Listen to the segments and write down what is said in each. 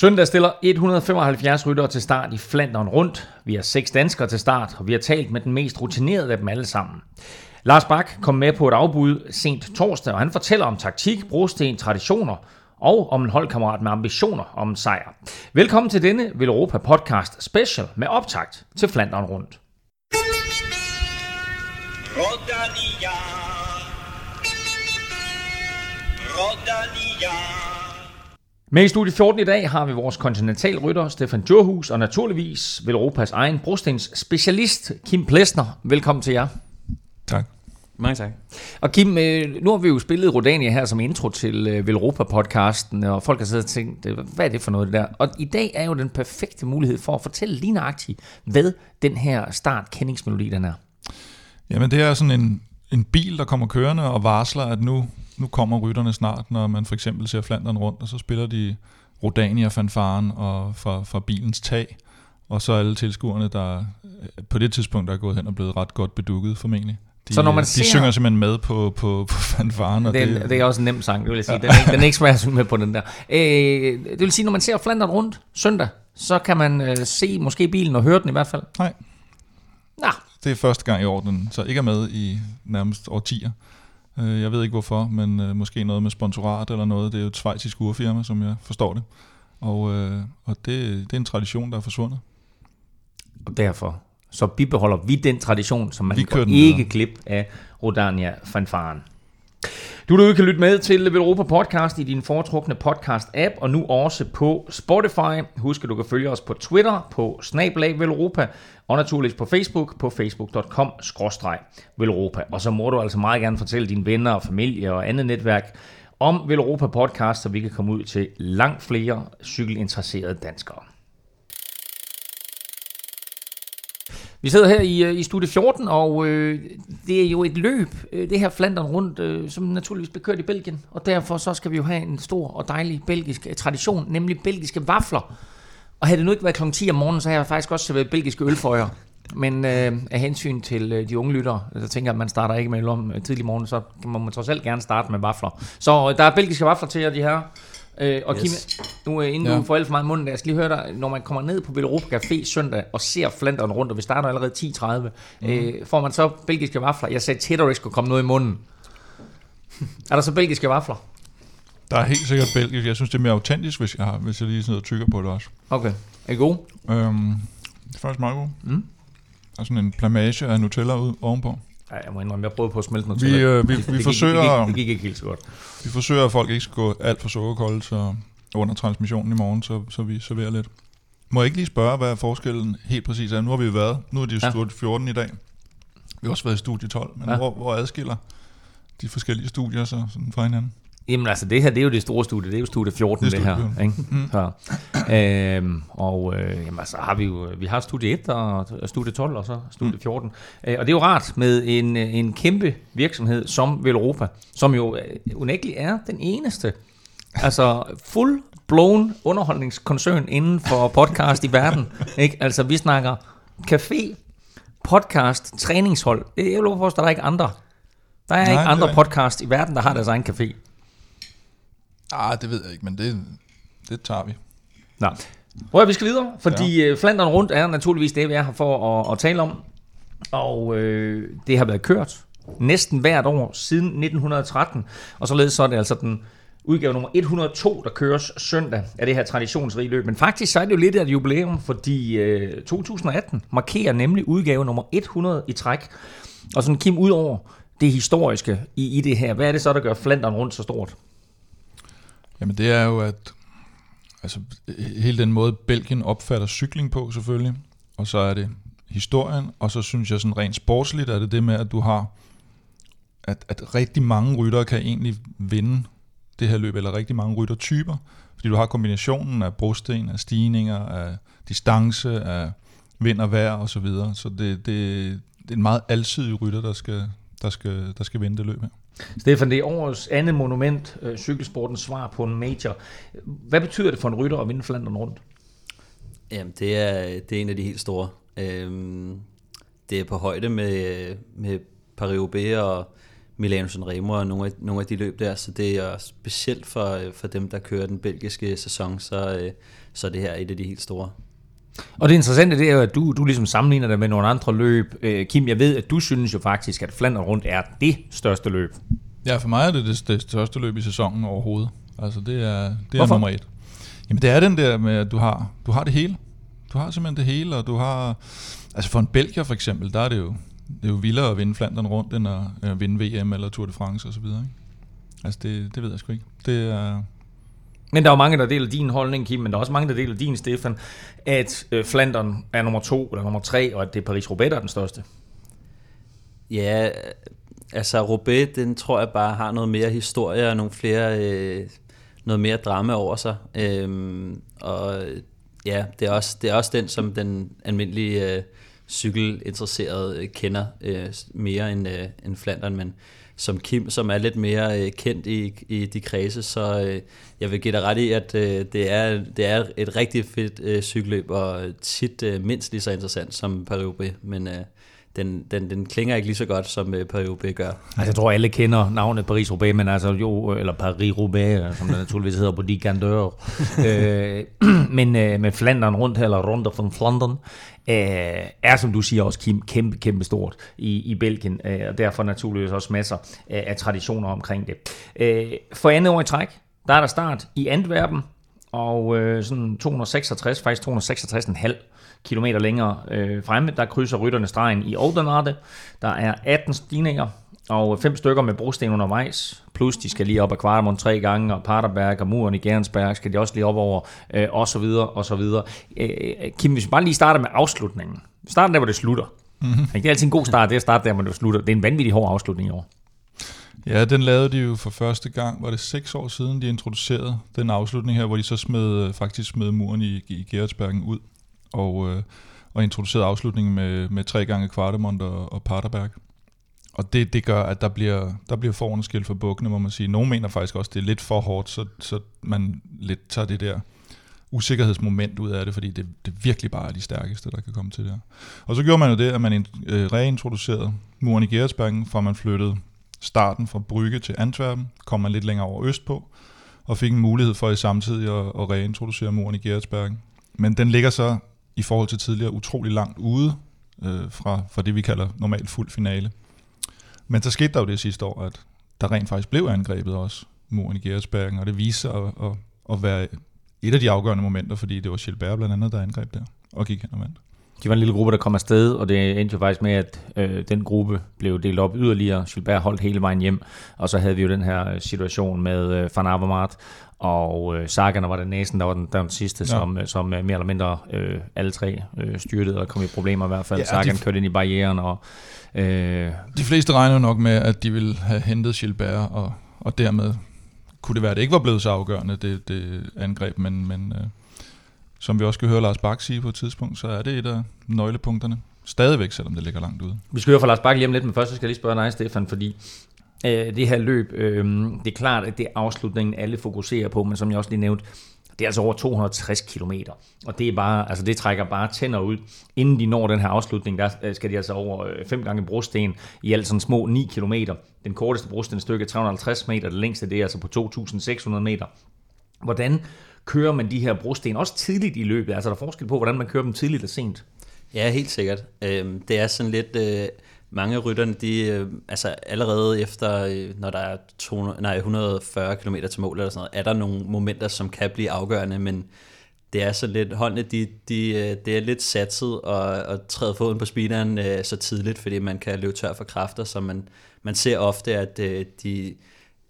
Søndag stiller 175 ryttere til start i Flandern rundt. Vi har seks danskere til start, og vi har talt med den mest rutinerede af dem alle sammen. Lars Bak kom med på et afbud sent torsdag, og han fortæller om taktik, brosten, traditioner og om en holdkammerat med ambitioner om en sejr. Velkommen til denne Velropa Europa podcast special med optakt til Flandern rundt. Rodania. Rodania. Med i studie 14 i dag har vi vores kontinentalrytter Stefan Djurhus og naturligvis Europas egen brostens specialist Kim Plesner. Velkommen til jer. Tak. Mange tak. Og Kim, øh, nu har vi jo spillet Rodania her som intro til øh, Velropa-podcasten, og folk har siddet og tænkt, hvad er det for noget det der? Og i dag er jo den perfekte mulighed for at fortælle lige nøjagtigt, hvad den her start-kendingsmelodi den er. Jamen det er sådan en, en bil, der kommer kørende og varsler, at nu nu kommer rytterne snart, når man for eksempel ser Flandern rundt, og så spiller de Rodania-fanfaren og fra, fra bilens tag, og så alle tilskuerne, der på det tidspunkt er gået hen og blevet ret godt bedukket formentlig. De, så når man de ser... synger simpelthen med på, på, på fanfaren. Og det, det, det er også en nem sang, det vil jeg sige. Den er, den er ikke synge med på den der. Øh, det vil sige, når man ser Flandern rundt søndag, så kan man øh, se måske bilen og høre den i hvert fald. Nej. Nå. Det er første gang i år, den så ikke er med i nærmest årtier. Øh, jeg ved ikke hvorfor, men øh, måske noget med sponsorat eller noget. Det er jo et svejsisk urfirma, som jeg forstår det. Og, øh, og det, det er en tradition, der er forsvundet. Og derfor så bibeholder vi den tradition, som man vi går ikke glip af Rodania fanfaren. Du derude kan lytte med til Europa Podcast i din foretrukne podcast-app, og nu også på Spotify. Husk, at du kan følge os på Twitter, på Snablag Europa, og naturligvis på Facebook, på facebook.com Velropa. Og så må du altså meget gerne fortælle dine venner og familie og andet netværk om Velropa Podcast, så vi kan komme ud til langt flere cykelinteresserede danskere. Vi sidder her i, øh, i studie 14, og øh, det er jo et løb, øh, det her Flandern rundt, øh, som naturligvis bliver kørt i Belgien. Og derfor så skal vi jo have en stor og dejlig belgisk øh, tradition, nemlig belgiske vafler. Og havde det nu ikke været kl. 10 om morgenen, så havde jeg faktisk også serveret belgiske ølføjer. Men øh, af hensyn til øh, de unge lyttere, så tænker jeg, at man starter ikke med øl om øh, tidlig morgen, så må man trods alt gerne starte med vafler. Så øh, der er belgiske vafler til jer, de her. Øh, og yes. Kim, nu øh, inden ja. du får alt for meget i munden, jeg skal lige høre dig, når man kommer ned på Velropa Café søndag og ser Flandern rundt, og vi starter allerede 10.30, mm. øh, får man så belgiske vafler? Jeg sagde til, at der skulle komme noget i munden. er der så belgiske vafler? Der er helt sikkert belgisk. Jeg synes, det er mere autentisk, hvis jeg, har, hvis jeg lige sådan noget tykker på det også. Okay. Er det gode? Øhm, det er faktisk meget gode. Mm. Der er sådan en plamage af Nutella ud ovenpå. Ja, jeg må indrømme, jeg prøvede på at smelte noget. Vi, øh, vi, vi, vi forsøger, det, gik, det gik ikke helt så godt. Vi forsøger, at folk ikke skal gå alt for sukkerkolde, så under transmissionen i morgen, så, så vi serverer lidt. Må jeg ikke lige spørge, hvad forskellen helt præcis er? Nu har vi været, nu er det jo ja. 14 i dag. Vi har også været i studie 12, men ja. hvor, hvor adskiller de forskellige studier så sådan fra hinanden? Jamen altså, det her det er jo det store studie, det er jo studie 14, det, det her. Ikke? Mm. Så, øhm, og øh, jamen, altså, har vi jo, vi har studie 1 og studie 12 og så studie 14. Mm. Øh, og det er jo rart med en, en kæmpe virksomhed som Velropa, som jo øh, unægteligt er den eneste, altså full blown underholdningskoncern inden for podcast i verden. Ikke? Altså vi snakker café, podcast, træningshold. Jeg vil love for, at der er ikke andre. Der er Nej, ikke andre podcast i verden, der har deres egen café. Ah, det ved jeg ikke, men det, det tager vi. Nå. Prøv at vi skal videre, fordi ja. Øh, Flandern rundt er naturligvis det, vi er her for at, at tale om. Og øh, det har været kørt næsten hvert år siden 1913. Og således så er det altså den udgave nummer 102, der køres søndag af det her traditionsrige løb. Men faktisk så er det jo lidt af et jubilæum, fordi øh, 2018 markerer nemlig udgave nummer 100 i træk. Og sådan Kim, ud over det historiske i, i det her, hvad er det så, der gør Flandern rundt så stort? Jamen det er jo, at altså, hele den måde, Belgien opfatter cykling på selvfølgelig, og så er det historien, og så synes jeg sådan rent sportsligt, er det det med, at du har, at, at rigtig mange ryttere kan egentlig vinde det her løb, eller rigtig mange ryttertyper, fordi du har kombinationen af brosten, af stigninger, af distance, af vind og vejr og så videre. Så det, det, det er en meget alsidig rytter, der skal, der skal, der skal vinde det løb her. Stefan, det er årets andet monument, øh, cykelsportens svar på en major. Hvad betyder det for en rytter at vinde Flandern rundt? Jamen, det er, det er en af de helt store. Øhm, det er på højde med, med Paris-Roubaix og Milano Sanremo og nogle af, nogle af de løb der, så det er specielt for, øh, for dem, der kører den belgiske sæson, så, øh, så det her er et af de helt store. Og det interessante det er jo, at du, du ligesom sammenligner det med nogle andre løb. Øh, Kim, jeg ved, at du synes jo faktisk, at Flandern rundt er det største løb. Ja, for mig er det det, det største løb i sæsonen overhovedet. Altså det er, det er Hvorfor? nummer et. Jamen det er den der med, at du har, du har det hele. Du har simpelthen det hele, og du har... Altså for en Belgier for eksempel, der er det jo, det er jo vildere at vinde Flandern rundt, end at, at vinde VM eller Tour de France osv. Ikke? Altså det, det ved jeg sgu ikke. Det er, men der er jo mange, der deler din holdning, Kim, men der er også mange, der deler din, Stefan, at øh, Flandern er nummer to eller nummer tre, og at det er Paris-Roubaix, der er den største. Ja, altså Roubaix, den tror jeg bare har noget mere historie og nogle flere, øh, noget mere drama over sig. Øhm, og ja, det er, også, det er også den, som den almindelige øh, cykelinteresserede øh, kender øh, mere end, øh, end Flandern, men som Kim, som er lidt mere øh, kendt i, i de kredse, så øh, jeg vil give dig ret i, at øh, det, er, det er et rigtig fedt øh, cykelløb, og tit øh, mindst lige så interessant som Paris-Roubaix, men øh, den, den, den klinger ikke lige så godt, som øh, Paris-Roubaix gør. Altså, jeg tror, alle kender navnet Paris-Roubaix, men altså jo, eller Paris-Roubaix, som det naturligvis hedder på de grandeur. øh, men øh, med Flandern rundt, eller Runde von Flandern, øh, er, som du siger, også Kim, kæmpe, kæmpe stort i, i Belgien, øh, og derfor naturligvis også masser af, af traditioner omkring det. Øh, for andet år i træk, der er der start i Antwerpen, og øh, sådan 266, faktisk 266,5 kilometer længere øh, fremme, der krydser rytterne stregen i Oudenaarde. Der er 18 stigninger, og fem stykker med brosten undervejs, plus de skal lige op ad Kvartemund tre gange, og Paterberg og muren i Gernsberg skal de også lige op over, øh, og så videre, og så videre. Øh, Kim, hvis vi bare lige starter med afslutningen. Vi starter der, hvor det slutter. Mm-hmm. Det er altid en god start, det er at starte der, hvor det slutter. Det er en vanvittig hård afslutning i år. Ja, den lavede de jo for første gang, var det seks år siden, de introducerede den afslutning her, hvor de så smed, øh, faktisk smed muren i, i Gerardsbergen ud, og, øh, og introducerede afslutningen med, med tre gange Kvartemont og, og Paterberg. Og det, det gør, at der bliver, der bliver forhånd skilt for bukkene, må man sige. Nogle mener faktisk også, at det er lidt for hårdt, så, så man lidt tager det der usikkerhedsmoment ud af det, fordi det, det virkelig bare er de stærkeste, der kan komme til det. Og så gjorde man jo det, at man øh, reintroducerede muren i Gerhardsbergen, fra man flyttede starten fra Brygge til Antwerpen, kom man lidt længere over østpå, og fik en mulighed for i samtidig at, at reintroducere muren i Gerhardsbergen. Men den ligger så i forhold til tidligere utrolig langt ude øh, fra, fra det, vi kalder normalt fuld finale. Men så skete der jo det sidste år, at der rent faktisk blev angrebet også, muren i Gerardsbergen, og det viste sig at, at, at være et af de afgørende momenter, fordi det var Gilbert blandt andet, der angreb der, og gik hen og vandt. De var en lille gruppe, der kom afsted, og det endte jo faktisk med, at øh, den gruppe blev delt op yderligere. Gilbert holdt hele vejen hjem, og så havde vi jo den her situation med øh, Van Avermaet, og øh, Sagan var den næsten, der var den, der var den sidste, ja. som, øh, som øh, mere eller mindre øh, alle tre øh, styrtede og kom i problemer i hvert fald. Ja, Sagan de- kørte ind i barrieren, og øh, De fleste regner jo nok med, at de ville have hentet Gilbert, og, og dermed kunne det være, at det ikke var blevet så afgørende, det, det angreb, men, men øh, som vi også skal høre Lars Bak sige på et tidspunkt, så er det et af nøglepunkterne. Stadigvæk, selvom det ligger langt ude. Vi skal høre fra Lars Bak lige om lidt, men først så skal jeg lige spørge dig, Stefan, fordi øh, det her løb, øh, det er klart, at det er afslutningen, alle fokuserer på, men som jeg også lige nævnte, det er altså over 260 km, og det er bare, altså det trækker bare tænder ud. Inden de når den her afslutning, der øh, skal de altså over øh, fem gange brosten i alt sådan små 9 km. Den korteste brosten stykke er 350 meter, det længste det er altså på 2.600 meter. Hvordan kører man de her brosten, også tidligt i løbet? Altså der er forskel på, hvordan man kører dem tidligt og sent. Ja, helt sikkert. Øhm, det er sådan lidt... Øh, mange af rytterne, de, øh, altså allerede efter, øh, når der er 200, nej, 140 km til mål eller sådan noget, er der nogle momenter, som kan blive afgørende, men det er så lidt, holdene, de, de, øh, det er lidt satset og, og træde foden på speederen øh, så tidligt, fordi man kan løbe tør for kræfter, så man, man ser ofte, at øh, de,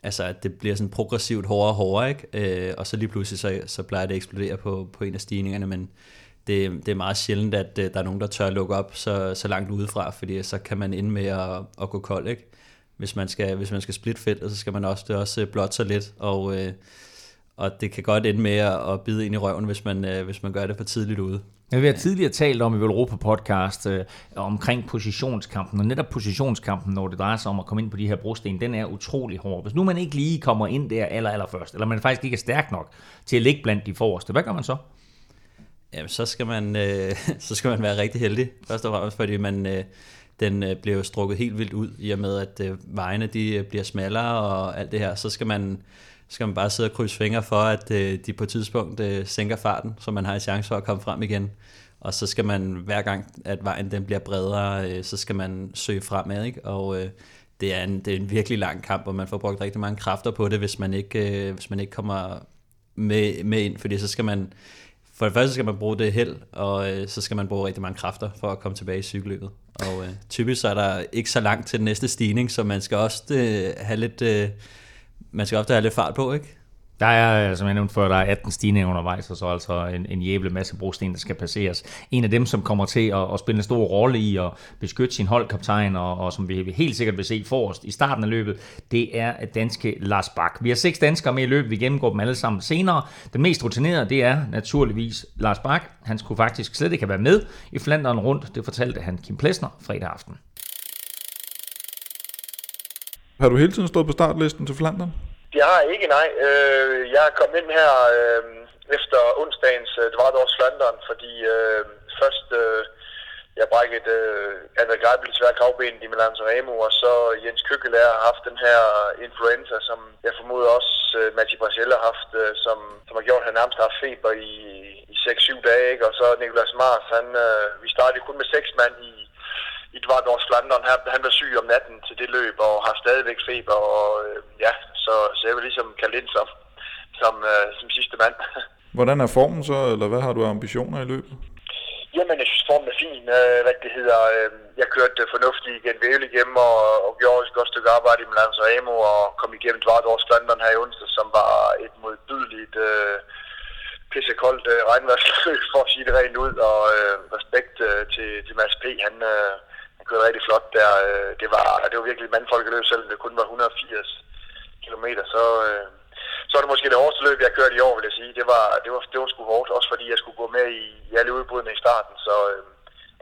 altså, at det bliver sådan progressivt hårdere og hårdere, ikke? Øh, og så lige pludselig, så, så plejer det at eksplodere på, på en af stigningerne, men det, det er meget sjældent, at øh, der er nogen, der tør at lukke op så, så langt udefra, fordi så kan man ende med at, at gå kold, ikke? Hvis man skal, hvis man skal splitte feltet, så skal man også, det også øh, blot blotte sig lidt, og, øh, og det kan godt ende med at, at bide ind i røven, hvis man, øh, hvis man gør det for tidligt ude. Ja, vi har tidligere talt om i Europa podcast øh, omkring positionskampen, og netop positionskampen, når det drejer sig om at komme ind på de her brosten, den er utrolig hård. Hvis nu man ikke lige kommer ind der aller, aller først, eller man faktisk ikke er stærk nok til at ligge blandt de forreste, hvad gør man så? Jamen, så skal man, øh, så skal man være rigtig heldig, først og fremmest, fordi man, øh, den øh, bliver strukket helt vildt ud, i og med at øh, vejene de øh, bliver smallere og alt det her, så skal man, skal man bare sidde og krydse fingre for, at øh, de på et tidspunkt øh, sænker farten, så man har en chance for at komme frem igen. Og så skal man, hver gang at vejen den bliver bredere, øh, så skal man søge fremad, ikke? Og øh, det, er en, det er en virkelig lang kamp, og man får brugt rigtig mange kræfter på det, hvis man ikke, øh, hvis man ikke kommer med, med ind, fordi så skal man for det første skal man bruge det held, og øh, så skal man bruge rigtig mange kræfter for at komme tilbage i cykelløbet. Og øh, typisk så er der ikke så langt til den næste stigning, så man skal også øh, have lidt, øh, man skal ofte have lidt fart på, ikke? Der er, øh, som jeg nævnte før, der er 18 stigninger undervejs, og så altså en, en jæble masse brosten, der skal passeres. En af dem, som kommer til at, at spille en stor rolle i at beskytte sin holdkaptajn, og, og som vi helt sikkert vil se forrest i starten af løbet, det er danske Lars Bak. Vi har seks danskere med i løbet, vi gennemgår dem alle sammen senere. Den mest rutinerede, det er naturligvis Lars Bak. Han skulle faktisk slet ikke have været med i Flanderen rundt, det fortalte han Kim Plesner fredag aften. Har du hele tiden stået på startlisten til Flandern? Det har jeg ikke, nej. Øh, jeg er kommet ind her øh, efter onsdagens øh, det var også Flandern, fordi øh, først øh, jeg brækket øh, Anna Greibel svær kravben i Milan Remo, og så Jens Køkkelær har haft den her influenza, som jeg formoder også øh, Matti Brasella har haft, øh, som, som har gjort, at han nærmest har haft feber i, i 6-7 dage, ikke? og så Niklas Mars, han, øh, vi startede kun med seks mand i i Dvardors Flandern. Han, han var syg om natten til det løb og har stadigvæk feber. Og, øh, ja, så, så jeg vil ligesom kalde ind som, som, øh, som sidste mand. Hvordan er formen så, eller hvad har du ambitioner i løbet? Jamen, jeg synes, formen er fin. Øh, hvad det hedder, øh, jeg kørte fornuftigt igen ved igennem og, og gjorde et godt stykke arbejde i Milan Remo og kom igennem Dvardors Flandern her i onsdag, som var et modbydeligt øh, pissekoldt øh, regnværsløb, for at sige det rent ud, og øh, respekt øh, til, til Mads P. Han, øh, kørte rigtig flot der. Øh, det var, det var virkelig mandfolkeløb, selvom det kun var 180 km. Så, øh, så er det måske det hårdeste løb, jeg kørte i år, vil jeg sige. Det var, det var, det var sgu hårdt, også fordi jeg skulle gå med i, i alle udbrudene i starten. Så, øh,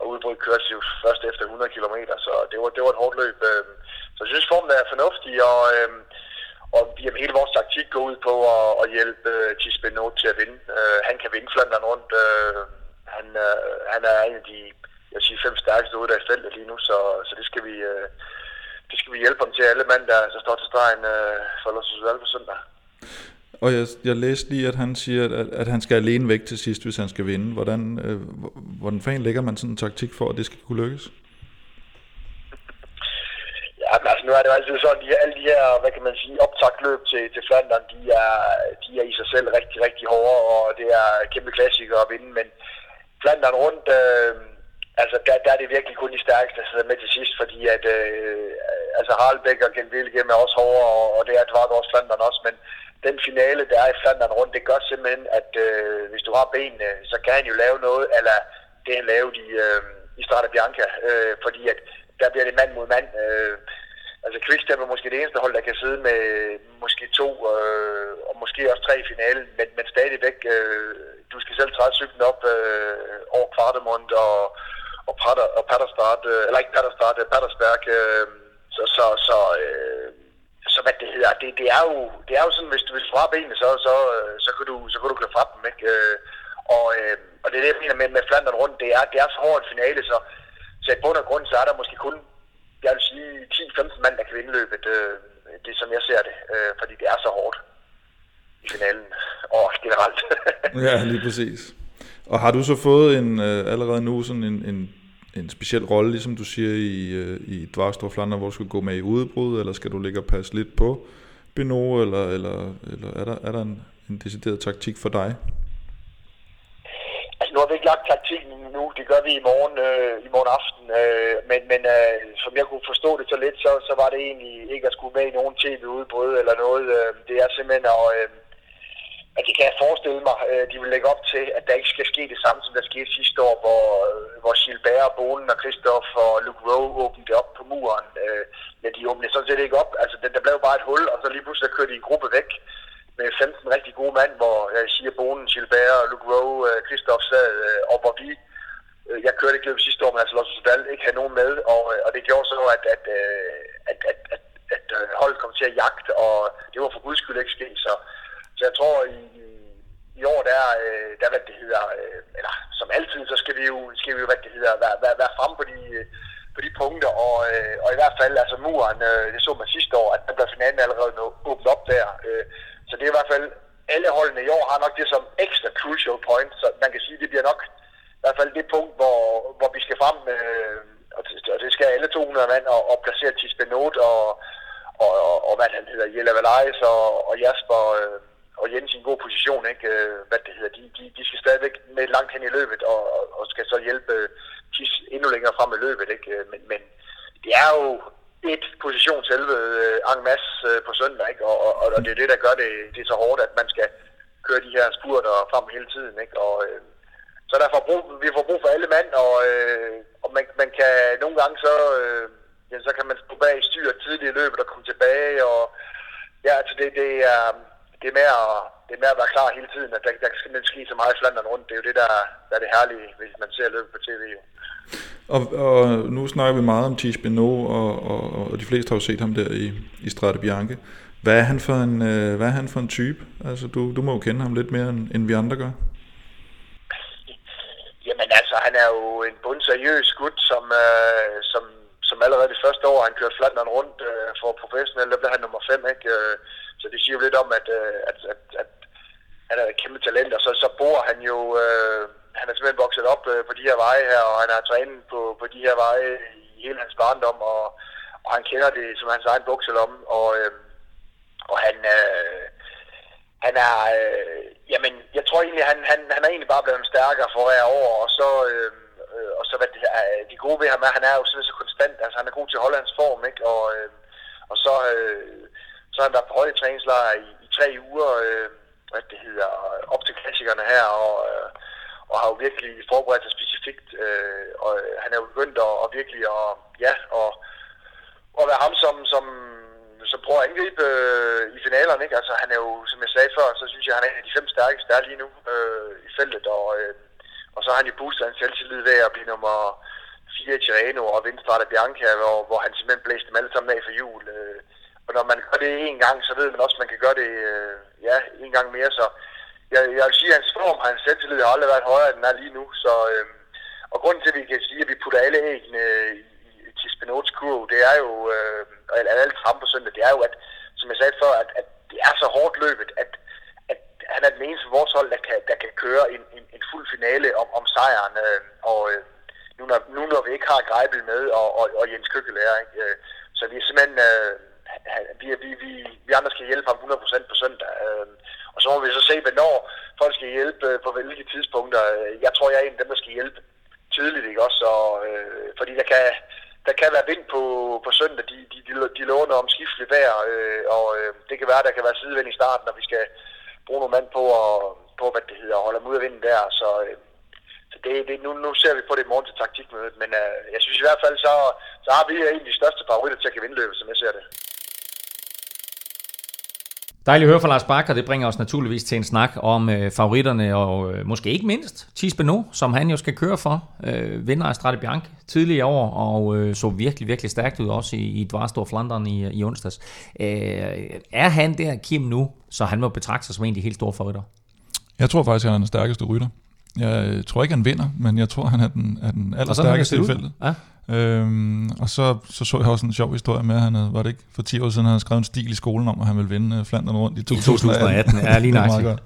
og udbrud kørte jo først efter 100 km, så det var, det var et hårdt løb. Så jeg synes, formen er fornuftig, og, og jamen, hele vores taktik går ud på at, at hjælpe Chis Benot til at vinde. Han kan vinde Flandern rundt. Han, han er en af de jeg sige, fem stærkeste der i feltet lige nu, så, så det skal vi... Øh, det skal vi hjælpe ham til alle mand, der, der står til stregen øh, for Los Angeles på søndag. Og jeg, jeg læste lige, at han siger, at, at han skal alene væk til sidst, hvis han skal vinde. Hvordan, øh, hvordan fanden lægger man sådan en taktik for, at det skal kunne lykkes? Ja, men altså nu er det jo altid sådan, at alle de her, hvad kan man sige, optagtløb til, til Flandern, de er, de er i sig selv rigtig, rigtig hårde, og det er kæmpe klassikere at vinde, men Flandern rundt, øh, Altså, der, der er det virkelig kun de stærkeste, der sidder med til sidst, fordi at, øh, altså Harlbæk og Gen Wilhelm er også hårdere, og, og det er Edvard også Flandern også, men den finale, der er i Flandern rundt, det gør simpelthen, at øh, hvis du har benene, så kan han jo lave noget, eller det han lavede i, øh, i Strada Bianca, øh, fordi at der bliver det mand mod mand. Øh, altså Quickstep er måske det eneste hold, der kan sidde med måske to, øh, og måske også tre i finalen, men, men stadigvæk, øh, du skal selv træde cyklen op øh, over kvartemund, og og, Patter, og Patterstart, øh, eller ikke Patterstart, øh, Pattersberg, øh, så, så, så, øh, så hvad det hedder, det, det, er jo, det er jo sådan, hvis du vil fra benene, så, så, øh, så, kan du, så kan du køre fra dem, ikke? Øh, og, øh, og det er det, jeg mener med, med Flandern rundt, det er, det er så hårdt en finale, så, så i bund og grund, så er der måske kun, jeg vil sige, 10-15 mand, der kan vinde løbet, øh, det som jeg ser det, øh, fordi det er så hårdt i finalen, og generelt. ja, lige præcis. Og har du så fået en, øh, allerede nu sådan en, en, en speciel rolle, ligesom du siger, i, øh, i Dvarstor Flandern, hvor du skal gå med i udbrud, eller skal du ligge og passe lidt på Beno, eller, eller, eller er der, er der en, en decideret taktik for dig? Altså nu har vi ikke lagt taktikken nu, det gør vi i morgen, øh, i morgen aften, øh, men, men øh, som jeg kunne forstå det så lidt, så, så var det egentlig ikke at skulle med i nogen tv-udbrud eller noget. Øh, det er simpelthen at, øh, at det kan jeg forestille mig, øh, de vil lægge op til, at der ikke skal ske det samme, som der skete sidste år, hvor, øh, hvor Gilbert, Bonen og Christoph og Luke Rowe åbnede op på muren. Øh, men de åbnede sådan set ikke op. Altså, der blev bare et hul, og så lige pludselig kørte de en gruppe væk med 15 rigtig gode mand, hvor jeg siger, Bonen, Gilbert og Luke Rowe, Christoph sad, og hvor vi jeg kørte ikke løbet sidste år, men altså Lotto Sudal ikke havde nogen med, og, og det gjorde så, at, at, at, at, at, at holdet kom til at jagte, og det var for guds skyld ikke sket, så så jeg tror, i, i år, der, øh, der hvad det hedder, øh, eller som altid, så skal vi jo, skal vi jo hvad det hedder, være, være, være fremme på de, på de punkter, og, øh, og i hvert fald, altså muren, det så man sidste år, at der blev finalen allerede åbnet op der. Så det er i hvert fald, alle holdene i år har nok det som ekstra crucial point, så man kan sige, det bliver nok i hvert fald det punkt, hvor, hvor vi skal frem, øh, og, og det skal alle 200 mand, og, og placere Tisbenot og, og, og, og, hvad han hedder, Jelle Valais og, og Jasper øh, og Jens i en god position, ikke? Øh, hvad det hedder, de, de, de skal stadigvæk med langt hen i løbet, og, og skal så hjælpe øh, Tis endnu længere frem i løbet, ikke? Øh, men, men det er jo et position selve øh, en øh, på søndag, ikke? Og, og, og det er det, der gør det, det er så hårdt, at man skal køre de her spurter frem hele tiden, ikke? Og, øh, så derfor brug, vi får brug for alle mand, og, øh, og man, man kan nogle gange så, øh, ja, så kan man stå bag styr tidligt i løbet og komme tilbage, og ja, altså det, det er, det er med at, det med at være klar hele tiden, at der, der skal man ske så meget i Flandern rundt. Det er jo det, der, der er det herlige, hvis man ser løbet på tv. Jo. Og, og nu snakker vi meget om Tis Benoit, og, og, og de fleste har jo set ham der i, i Strade Bianche. Hvad er han for en, øh, hvad er han for en type? Altså, du, du må jo kende ham lidt mere, end, end vi andre gør. Jamen altså, han er jo en bundseriøs gut, som, øh, som, som allerede det første år, han kørte Flandern rundt øh, for professionelt, der blev han nummer 5, ikke? Øh, så det siger jo lidt om, at, øh, at, at, at han er et kæmpe talent, og så, så bor han jo, øh, han er simpelthen vokset op øh, på de her veje her, og han har trænet på, på de her veje i hele hans barndom, og, og han kender det som hans egen bukselomme, og, øh, og han, øh, han er, øh, jamen, jeg tror egentlig, han, han, han er egentlig bare blevet stærkere for hver år, og så, øh, øh og så hvad det, øh, de gode ved ham er, han er jo simpelthen så konstant, altså han er god til at holde hans form, ikke, og, øh, og så, øh, så har han været på højde træningslejr i, i tre uger, øh, hvad det hedder, op til klassikerne her, og, øh, og har jo virkelig forberedt sig specifikt, øh, og øh, han er jo begyndt at, og virkelig at, ja, og, og være ham, som, som, som prøver at angribe øh, i finalerne. Ikke? Altså, han er jo, som jeg sagde før, så synes jeg, han er en af de fem stærkeste, der er lige nu øh, i feltet. Og, øh, og så har han jo boostet hans selvtillid ved at blive nummer 4 i Tireno og vinde Strada Bianca, hvor, hvor han simpelthen blæste dem alle sammen af for jul. Øh, og når man gør det en gang, så ved man også, at man kan gøre det øh, ja, en gang mere. Så jeg, jeg vil sige, at hans form, hans selvtillid har aldrig været højere, end den er lige nu. Så, øh, og grunden til, at vi kan sige, at vi putter alle æggene i, til Spinots kurv, det er jo, øh, eller alle frem på søndag, det er jo, at, som jeg sagde før, at, at det er så hårdt løbet, at, at han er den eneste vores hold, der kan, der kan køre en, en, en fuld finale om, om sejren. Øh, og øh, nu, når, nu når vi ikke har Greibel med, og, og, og Jens Køkkelærer, ikke, øh, så vi er simpelthen... Øh, vi, vi, vi, vi andre skal hjælpe ham 100% på søndag. Øh, og så må vi så se, hvornår folk skal hjælpe øh, på hvilke tidspunkter. Øh, jeg tror, jeg er en af dem, der skal hjælpe tidligt, ikke også? Og, øh, fordi der kan, der kan være vind på, på søndag. De, de, de, de låner om skiftelig vejr, øh, og øh, det kan være, der kan være sidevind i starten, når vi skal bruge nogle mand på at, på, hvad det hedder, holde dem ud af vinden der. Så, øh, så det, det, nu, nu ser vi på det i morgen til taktikmødet, men øh, jeg synes i hvert fald, så, så har vi en af de største favoritter til at kan vinde løbet, som jeg ser det. Dejligt at høre fra Lars Bakker. Det bringer os naturligvis til en snak om øh, favoritterne, og øh, måske ikke mindst Thies Beno, som han jo skal køre for. Øh, vinder af Strade Bianche tidligere år, og øh, så virkelig, virkelig stærkt ud også i, i Dvarstor Flandern i, i onsdags. Øh, er han der, Kim, nu, så han må betragte sig som en af de helt store favoritter? Jeg tror faktisk, at han er den stærkeste rytter. Jeg tror ikke, han vinder, men jeg tror, han er den, er den allerstærkeste i feltet. Ja. Øhm, og så, så så jeg også en sjov historie med, at han havde, var det ikke for 10 år siden, han havde skrevet en stil i skolen om, at han ville vinde Flandern rundt i 2018. 2018, ja, lige nøjagtigt.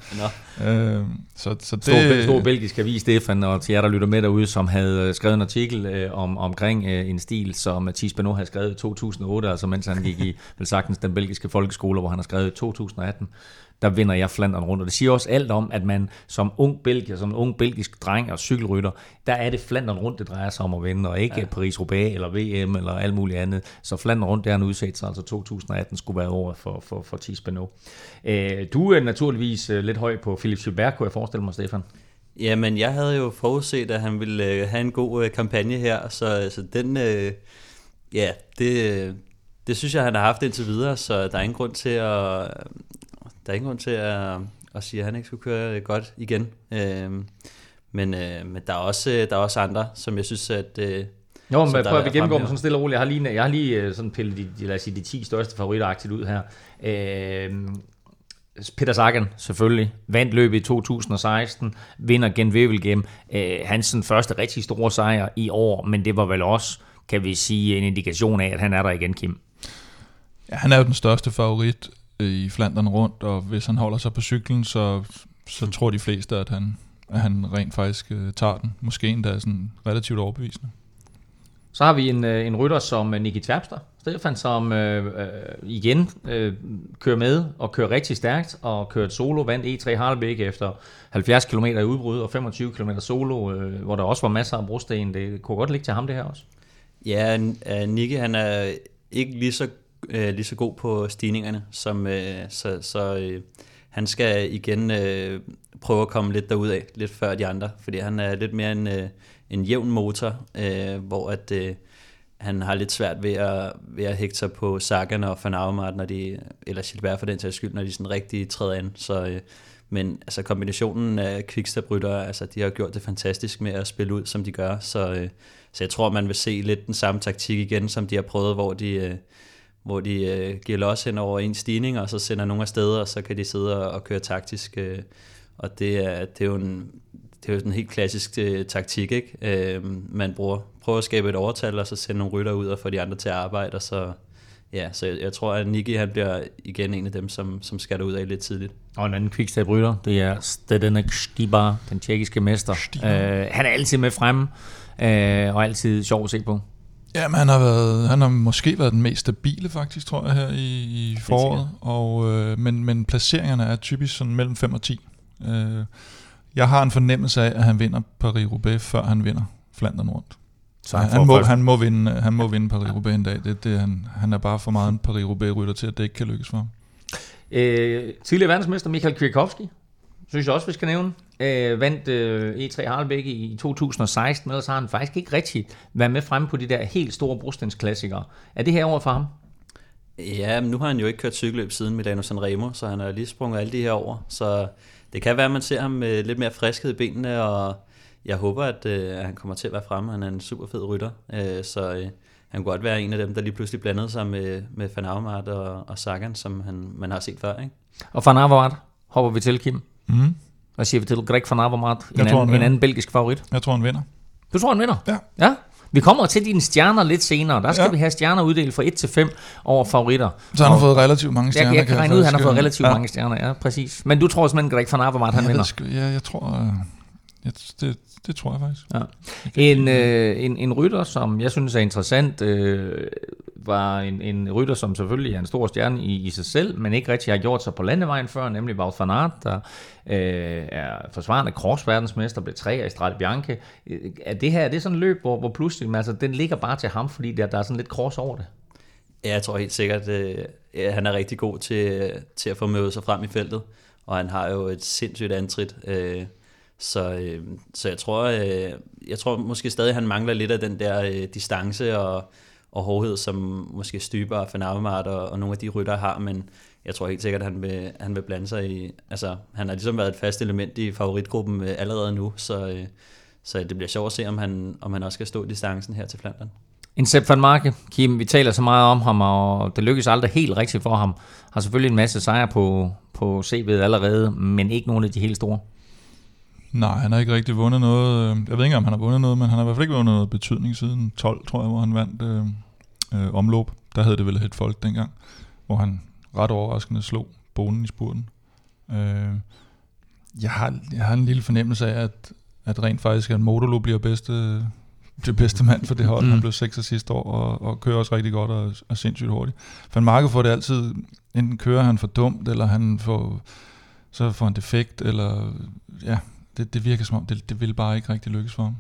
øhm, så, så det... Stor, stor belgisk avis, Stefan, og til jer, der lytter med derude, som havde skrevet en artikel øh, om, omkring øh, en stil, som Mathis Benoit havde skrevet i 2008, altså mens han gik i, vel sagtens, den belgiske folkeskole, hvor han har skrevet i 2018 der vinder jeg Flandern rundt. Og det siger også alt om, at man som ung belgier, som ung belgisk dreng og cykelrytter, der er det Flandern rundt, det drejer sig om at vinde, og ikke ja. Paris-Roubaix eller VM eller alt muligt andet. Så Flandern rundt, det er en udsættelse, altså 2018 skulle være over for, for, for Thies Benoit. Øh, du er naturligvis øh, lidt høj på Philip Gilbert, kunne jeg forestille mig, Stefan. Jamen, jeg havde jo forudset, at han ville øh, have en god kampagne her, så, så den, øh, ja, det, det synes jeg, han har haft indtil videre, så der er ingen grund til at, der er ingen grund til at, at sige, at han ikke skulle køre godt igen. Øh, men, øh, men der, er også, der er også andre, som jeg synes, at... Øh, jo, men prøv at gennemgå dem sådan stille og roligt. Jeg har lige, jeg har lige øh, sådan pillet de, lad os sige, de 10 største favoritter aktivt ud her. Øh, Peter Sagan selvfølgelig, vandt løbet i 2016, vinder Gent Wevelgem. Øh, hans sådan første rigtig store sejr i år, men det var vel også kan vi sige, en indikation af, at han er der igen, Kim. Ja, han er jo den største favorit i Flandern rundt, og hvis han holder sig på cyklen, så, så tror de fleste, at han, at han rent faktisk uh, tager den. Måske endda sådan relativt overbevisende. Så har vi en, øh, en rytter som øh, Nicky Terpstra, Stefan, som øh, øh, igen øh, kører med og kører rigtig stærkt og kører et solo, vandt E3 Harlebæk efter 70 km i udbrud og 25 km solo, øh, hvor der også var masser af brosten. Det kunne godt ligge til ham det her også. Ja, Nicky han er ikke lige så, øh, lige så god på stigningerne, som, øh, så, så øh, han skal igen øh, prøve at komme lidt derud af, lidt før de andre, fordi han er lidt mere en, øh, en jævn motor, øh, hvor at, øh, han har lidt svært ved at, ved at hægte sig på Sagan og Van Avermaet, når de, eller Gilbert for den sags skyld, når de sådan rigtig træder ind. Så, øh, men altså kombinationen af quickstep altså de har gjort det fantastisk med at spille ud, som de gør. Så, øh, så jeg tror, man vil se lidt den samme taktik igen, som de har prøvet, hvor de, øh, hvor de øh, giver los hen over en stigning, og så sender nogle af steder, og så kan de sidde og, og køre taktisk. Øh, og det er, det er jo en, det er jo sådan en helt klassisk øh, taktik, ikke? Øh, man bruger. Prøver at skabe et overtal, og så sende nogle rytter ud og få de andre til at arbejde, og så, ja, så jeg, jeg tror, at Nicky han bliver igen en af dem, som, som skal ud af lidt tidligt. Og en anden quickstep rytter, det er Stedenek Stibar, den tjekkiske mester. Øh, han er altid med fremme, øh, og altid sjov at se på. Jamen, han har, været, han har måske været den mest stabile, faktisk, tror jeg, her i, i foråret. Og, øh, men, men placeringerne er typisk sådan mellem 5 og 10. Øh, jeg har en fornemmelse af, at han vinder Paris-Roubaix, før han vinder Flandern rundt. Så han, han, må, han, må vinde, han må vinde Paris-Roubaix en dag. Det, det, han, han er bare for meget en Paris-Roubaix-rytter til, at det ikke kan lykkes for ham. Øh, tidligere verdensmester Michael Kwiatkowski, synes jeg også, vi skal nævne, øh, vandt øh, E3 Harlebæk i 2016, ellers har han faktisk ikke rigtig været med fremme på de der helt store brostensklassikere. Er det her over for ham? Ja, men nu har han jo ikke kørt cykelløb siden Milano Sanremo, så han har lige sprunget alle de her over. Så det kan være, at man ser ham med lidt mere friskhed i benene, og jeg håber, at, øh, han kommer til at være fremme. Han er en super fed rytter, øh, så øh, han kunne godt være en af dem, der lige pludselig blandede sig med, med Van Avermaet og, og Sagan, som han, man har set før. Ikke? Og Van Avermaet hopper vi til, Kim. Mm. Hvad siger vi til Greg Van Avermaet? En, anden, en anden belgisk favorit. Jeg tror, han vinder. Du tror, han vinder? Ja. Ja? Vi kommer til dine stjerner lidt senere. Der skal ja. vi have stjerner uddelt fra 1 til 5 over favoritter. Så han har fået relativt mange stjerner. Jeg, jeg kan regne ud, at han har fået relativt ja. mange stjerner, ja, præcis. Men du tror simpelthen, Greg van Avermaet, han ja, vinder? Sgu, ja, jeg tror... Øh, jeg, det, det tror jeg faktisk. Ja. En, øh, en, en rytter, som jeg synes er interessant, øh, var en, en rytter, som selvfølgelig er en stor stjerne i, i sig selv, men ikke rigtig har gjort sig på landevejen før, nemlig Wout van Aert, der øh, er forsvarende crossverdensmester, blev tre i Strade Bianche. Øh, er det her er det sådan et løb, hvor, hvor pludselig, altså, den ligger bare til ham, fordi der, der er sådan lidt cross over det? Ja, jeg tror helt sikkert, at øh, han er rigtig god til, til at få mødet sig frem i feltet, og han har jo et sindssygt antrit. Øh, så, øh, så jeg tror, øh, jeg tror måske stadig, han mangler lidt af den der øh, distance og, og hårdhed, som måske Styber, Van Avermaet og, og nogle af de rytter har, men jeg tror helt sikkert, at han vil, han vil blande sig i... Altså, han har ligesom været et fast element i favoritgruppen øh, allerede nu, så, øh, så det bliver sjovt at se, om han, om han også skal stå distancen her til Flandern. En Sepp van Marke, Kim, vi taler så meget om ham, og det lykkes aldrig helt rigtigt for ham. Har selvfølgelig en masse sejre på, på CV'et allerede, men ikke nogen af de helt store. Nej, han har ikke rigtig vundet noget. Jeg ved ikke, om han har vundet noget, men han har i hvert fald ikke vundet noget betydning siden 12, tror jeg, hvor han vandt øh, øh, omløb. Der havde det vel et folk dengang, hvor han ret overraskende slog bonen i spurten. Øh, jeg, har, jeg har en lille fornemmelse af, at, at rent faktisk, at Modolo bliver bedste, det bedste mand for det hold. Mm. Han blev 6 sidste år, og, og kører også rigtig godt og er sindssygt hurtigt. For Marke får det altid, enten kører han for dumt, eller han får, så får han defekt, eller ja, det, det virker som om, det, det vil bare ikke rigtig lykkes for ham.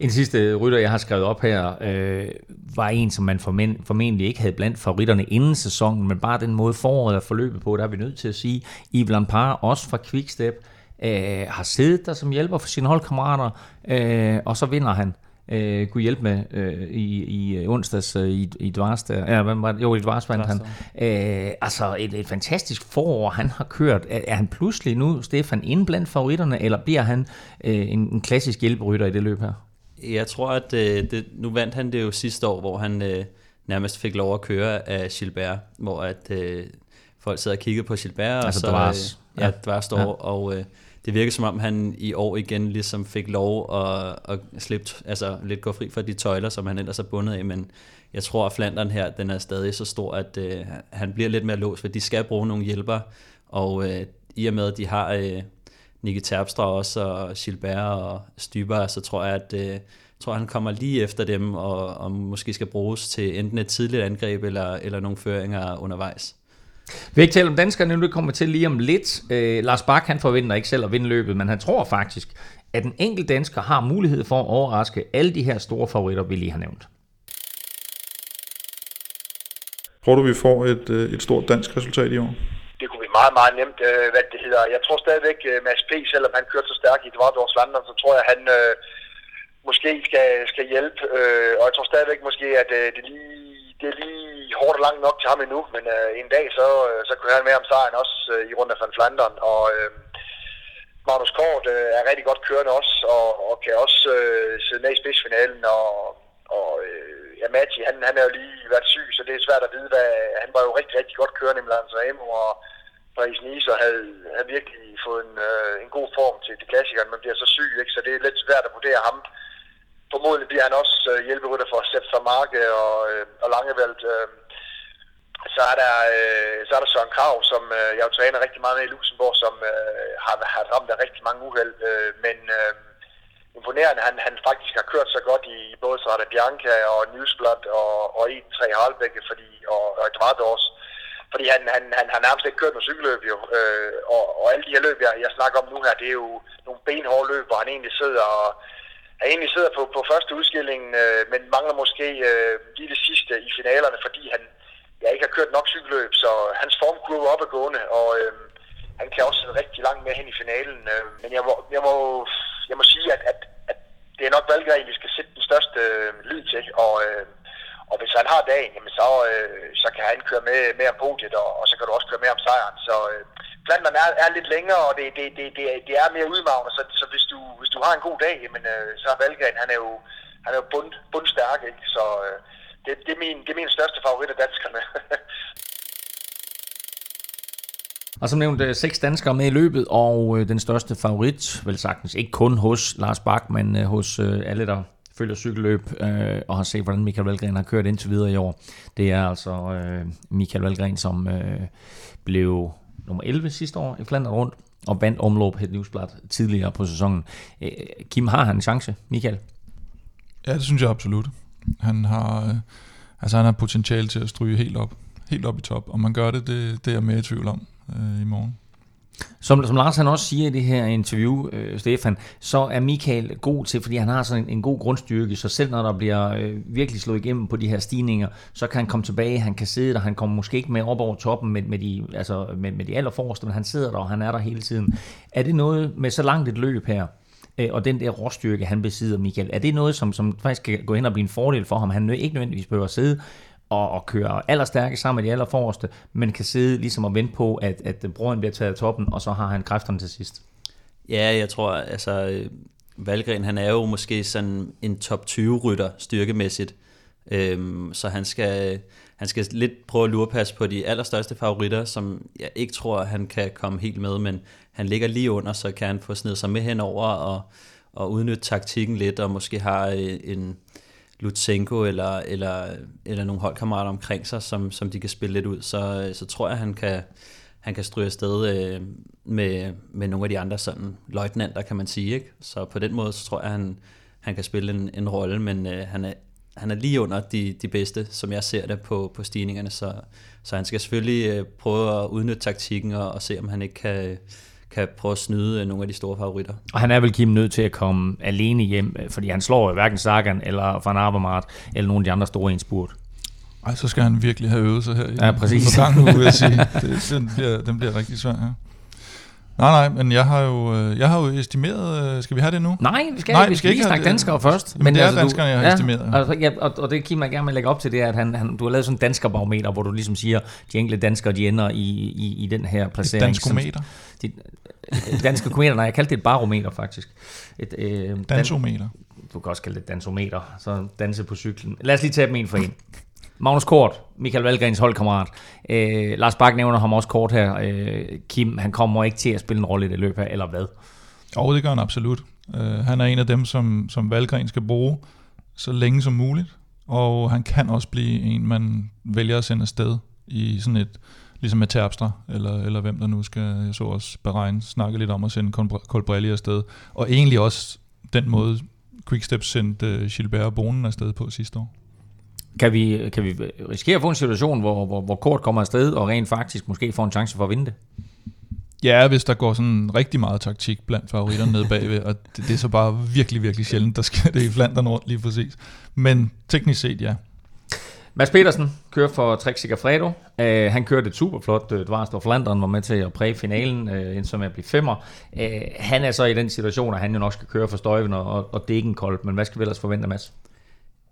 En sidste rytter, jeg har skrevet op her, øh, var en, som man formen, formentlig ikke havde blandt favoritterne inden sæsonen, men bare den måde foråret er forløbet på, der er vi nødt til at sige, Yves Lampard, også fra Quickstep, øh, har siddet der som hjælper for sine holdkammerater, øh, og så vinder han øh, kunne hjælpe med øh, i, i øh, onsdags øh, i, i Dvars der. Ja, hvem var det? Jo, i Dvars vandt han. Øh, altså et, et fantastisk forår, han har kørt. Er, er han pludselig nu, Stefan, inde blandt favoritterne, eller bliver han øh, en, en klassisk hjælperytter i det løb her? Jeg tror, at øh, det, nu vandt han det jo sidste år, hvor han øh, nærmest fik lov at køre af Gilbert, hvor at øh, folk sad og kiggede på Gilbert. Altså og så, Dvars. Øh, ja, Dvars står, ja. og øh, det virker som om, han i år igen ligesom fik lov at, at slippe, altså lidt gå fri fra de tøjler, som han ellers er bundet af, men jeg tror, at flanderen her, den er stadig så stor, at øh, han bliver lidt mere låst, for de skal bruge nogle hjælper, og øh, i og med, at de har øh, Nicky Terpstra også, og Gilbert og Styber, så tror jeg, at øh, tror, han kommer lige efter dem, og, og måske skal bruges til enten et tidligt angreb, eller, eller nogle føringer undervejs. Vi ikke tale om danskerne, nu kommer til lige om lidt. Øh, Lars Bak han forventer ikke selv at vinde løbet, men han tror faktisk, at en enkelt dansker har mulighed for at overraske alle de her store favoritter, vi lige har nævnt. Tror du, vi får et, øh, et stort dansk resultat i år? Det kunne vi meget, meget nemt, øh, hvad det hedder. Jeg tror stadigvæk, øh, Mads P., selvom han kørte så stærkt i Dvardors London, så tror jeg, han øh, måske skal, skal hjælpe. Øh, og jeg tror stadigvæk måske, at øh, det, lige, det er lige hårdt og langt nok til ham endnu. Men øh, en dag, så, øh, så kører han med om sejren også øh, i rundt af Van Flandern. Og øh, Magnus Kort øh, er rigtig godt kørende også, og, og kan også øh, sidde med i spidsfinalen. Og, og øh, ja, Matti, han, han er jo lige været syg, så det er svært at vide, hvad, han var jo rigtig, rigtig godt kørende i Milan Sanremo, og Paris Nice og havde, havde virkelig fået en, øh, en god form til, til klassikeren, men bliver så syg, ikke? så det er lidt svært at vurdere ham. Formodentlig bliver han også øh, hjælperytter for Sepp Marke og, øh, og Langevald. Øh, så er der, øh, så er der Søren Krav, som øh, jeg jo træner rigtig meget med i Luxembourg, som øh, har, har ramt af rigtig mange uheld, øh, men øh, imponerende, han, han faktisk har kørt så godt i, i både Strada Bianca og Newsblad og, og E3 Harlbække fordi, og, og Dvardors. fordi han, han, han har nærmest ikke kørt noget cykelløb jo, øh, og, og alle de her løb, jeg, jeg snakker om nu her, det er jo nogle benhårde løb, hvor han egentlig sidder og han egentlig sidder på, på første udskilling, øh, men mangler måske øh, lige det sidste i finalerne, fordi han ja, ikke har kørt nok cykelløb, så hans formkurve er opadgående, og øh, han kan også sidde rigtig langt med hen i finalen. Øh, men jeg må, jeg må, jeg må sige, at, at, at det er nok Valgren, vi skal sætte den største øh, lid til, og, øh, og hvis han har dagen, jamen så, øh, så kan han køre med, med om podiet, og, og så kan du også køre med om sejren. Så øh, Flandern er, er lidt længere, og det, det, det, det, det er mere udmavnet, så, så hvis, du, hvis du har en god dag, jamen, øh, så er Valgren, han er jo, han er jo bund, bundstærk, ikke? så øh, det, det, er min, det er min største favorit af danskerne. Og som nævnt, øh, seks danskere med i løbet, og øh, den største favorit, vel sagtens, ikke kun hos Lars Bak, men øh, hos alle, der følger cykelløb øh, og har set, hvordan Michael Valgren har kørt indtil videre i år. Det er altså øh, Michael Valgren, som øh, blev nummer 11 sidste år i Flandern rundt, og vandt omlop helt Newsblad tidligere på sæsonen. Øh, Kim, har han en chance, Michael? Ja, det synes jeg absolut. Han har, øh, altså han har potentiale til at stryge helt op, helt op i top, og man gør det, det, det er jeg mere i tvivl om øh, i morgen. Som, som Lars han også siger i det her interview, øh, Stefan, så er Michael god til, fordi han har sådan en, en god grundstyrke, så selv når der bliver øh, virkelig slået igennem på de her stigninger, så kan han komme tilbage, han kan sidde der, han kommer måske ikke med op over toppen med, med, de, altså med, med de allerforreste, men han sidder der, og han er der hele tiden. Er det noget med så langt et løb her, øh, og den der råstyrke, han besidder, Michael, er det noget, som, som faktisk kan gå hen og blive en fordel for ham? Han ikke nødvendigvis behøver at sidde og, og køre allerstærke sammen med de allerforreste, men kan sidde ligesom og vente på, at, at broren bliver taget af toppen, og så har han kræfterne til sidst. Ja, jeg tror, altså øh, Valgren, han er jo måske sådan en top 20 rytter styrkemæssigt, øhm, så han skal, han skal lidt prøve at lurepasse på de allerstørste favoritter, som jeg ikke tror, han kan komme helt med, men han ligger lige under, så kan han få snedet sig med henover og, og udnytte taktikken lidt, og måske har øh, en, Lutsenko eller, eller, eller nogle holdkammerater omkring sig, som, som de kan spille lidt ud, så, så tror jeg, han kan, han kan stryge afsted øh, med, med nogle af de andre sådan løjtnanter, kan man sige. Ikke? Så på den måde, så tror jeg, han, han kan spille en, en rolle, men øh, han, er, han er lige under de, de bedste, som jeg ser det på, på stigningerne, så, så han skal selvfølgelig øh, prøve at udnytte taktikken og, og se, om han ikke kan kan prøve at snyde nogle af de store favoritter. Og han er vel Kim nødt til at komme alene hjem, fordi han slår hverken Sagan eller Van Avermaet eller nogle af de andre store indspurt. Ej, så skal han virkelig have øvet sig her i ja, præcis. gang nu, vil jeg sige. Det, den, bliver, den bliver rigtig svær, ja. Nej, nej, men jeg har jo, øh, jeg har jo estimeret, øh, skal vi have det nu? Nej, vi skal, nej, vi skal, ikke snakke danskere først. Men, men det er altså, danskerne, jeg har ja, estimeret. Altså, ja, og, og det Kim jeg gerne vil lægge op til, det er, at han, han, du har lavet sådan en danskerbarometer, hvor du ligesom siger, de enkelte danskere, de ender i, i, i den her placering. Et danskometer? De, danske kometer, nej, jeg kaldte det et barometer faktisk. Et, øh, Dansometer. Dan, du kan også kalde det et dansometer, så danse på cyklen. Lad os lige tage dem en for en. Magnus Kort, Michael Valgrens holdkammerat. Øh, Lars Bak nævner ham også kort her. Øh, Kim, han kommer ikke til at spille en rolle i det løb her, eller hvad? Jo, det gør han absolut. Øh, han er en af dem, som, som Valgren skal bruge så længe som muligt, og han kan også blive en, man vælger at sende afsted i sådan et, ligesom med Terpstra, eller, eller hvem der nu skal, jeg så også beregne, snakke lidt om at sende Colbrelli afsted. Og egentlig også den måde, Quickstep sendte øh, Gilbert og Bonen afsted på sidste år. Kan vi, kan vi risikere at få en situation, hvor, hvor, hvor Kort kommer afsted, og rent faktisk måske får en chance for at vinde det? Ja, hvis der går sådan rigtig meget taktik blandt favoritterne nede bagved, og det, det er så bare virkelig, virkelig sjældent, der sker det i Flandern rundt lige præcis. Men teknisk set, ja. Mads Petersen kører for Trek Sigafredo. Uh, han kørte et super flot uh, Dvarstor Flandern, var med til at præge finalen, uh, ind som at blive femmer. Uh, han er så i den situation, at han jo nok skal køre for Støjven og, og koldt, men hvad skal vi ellers forvente, Mads?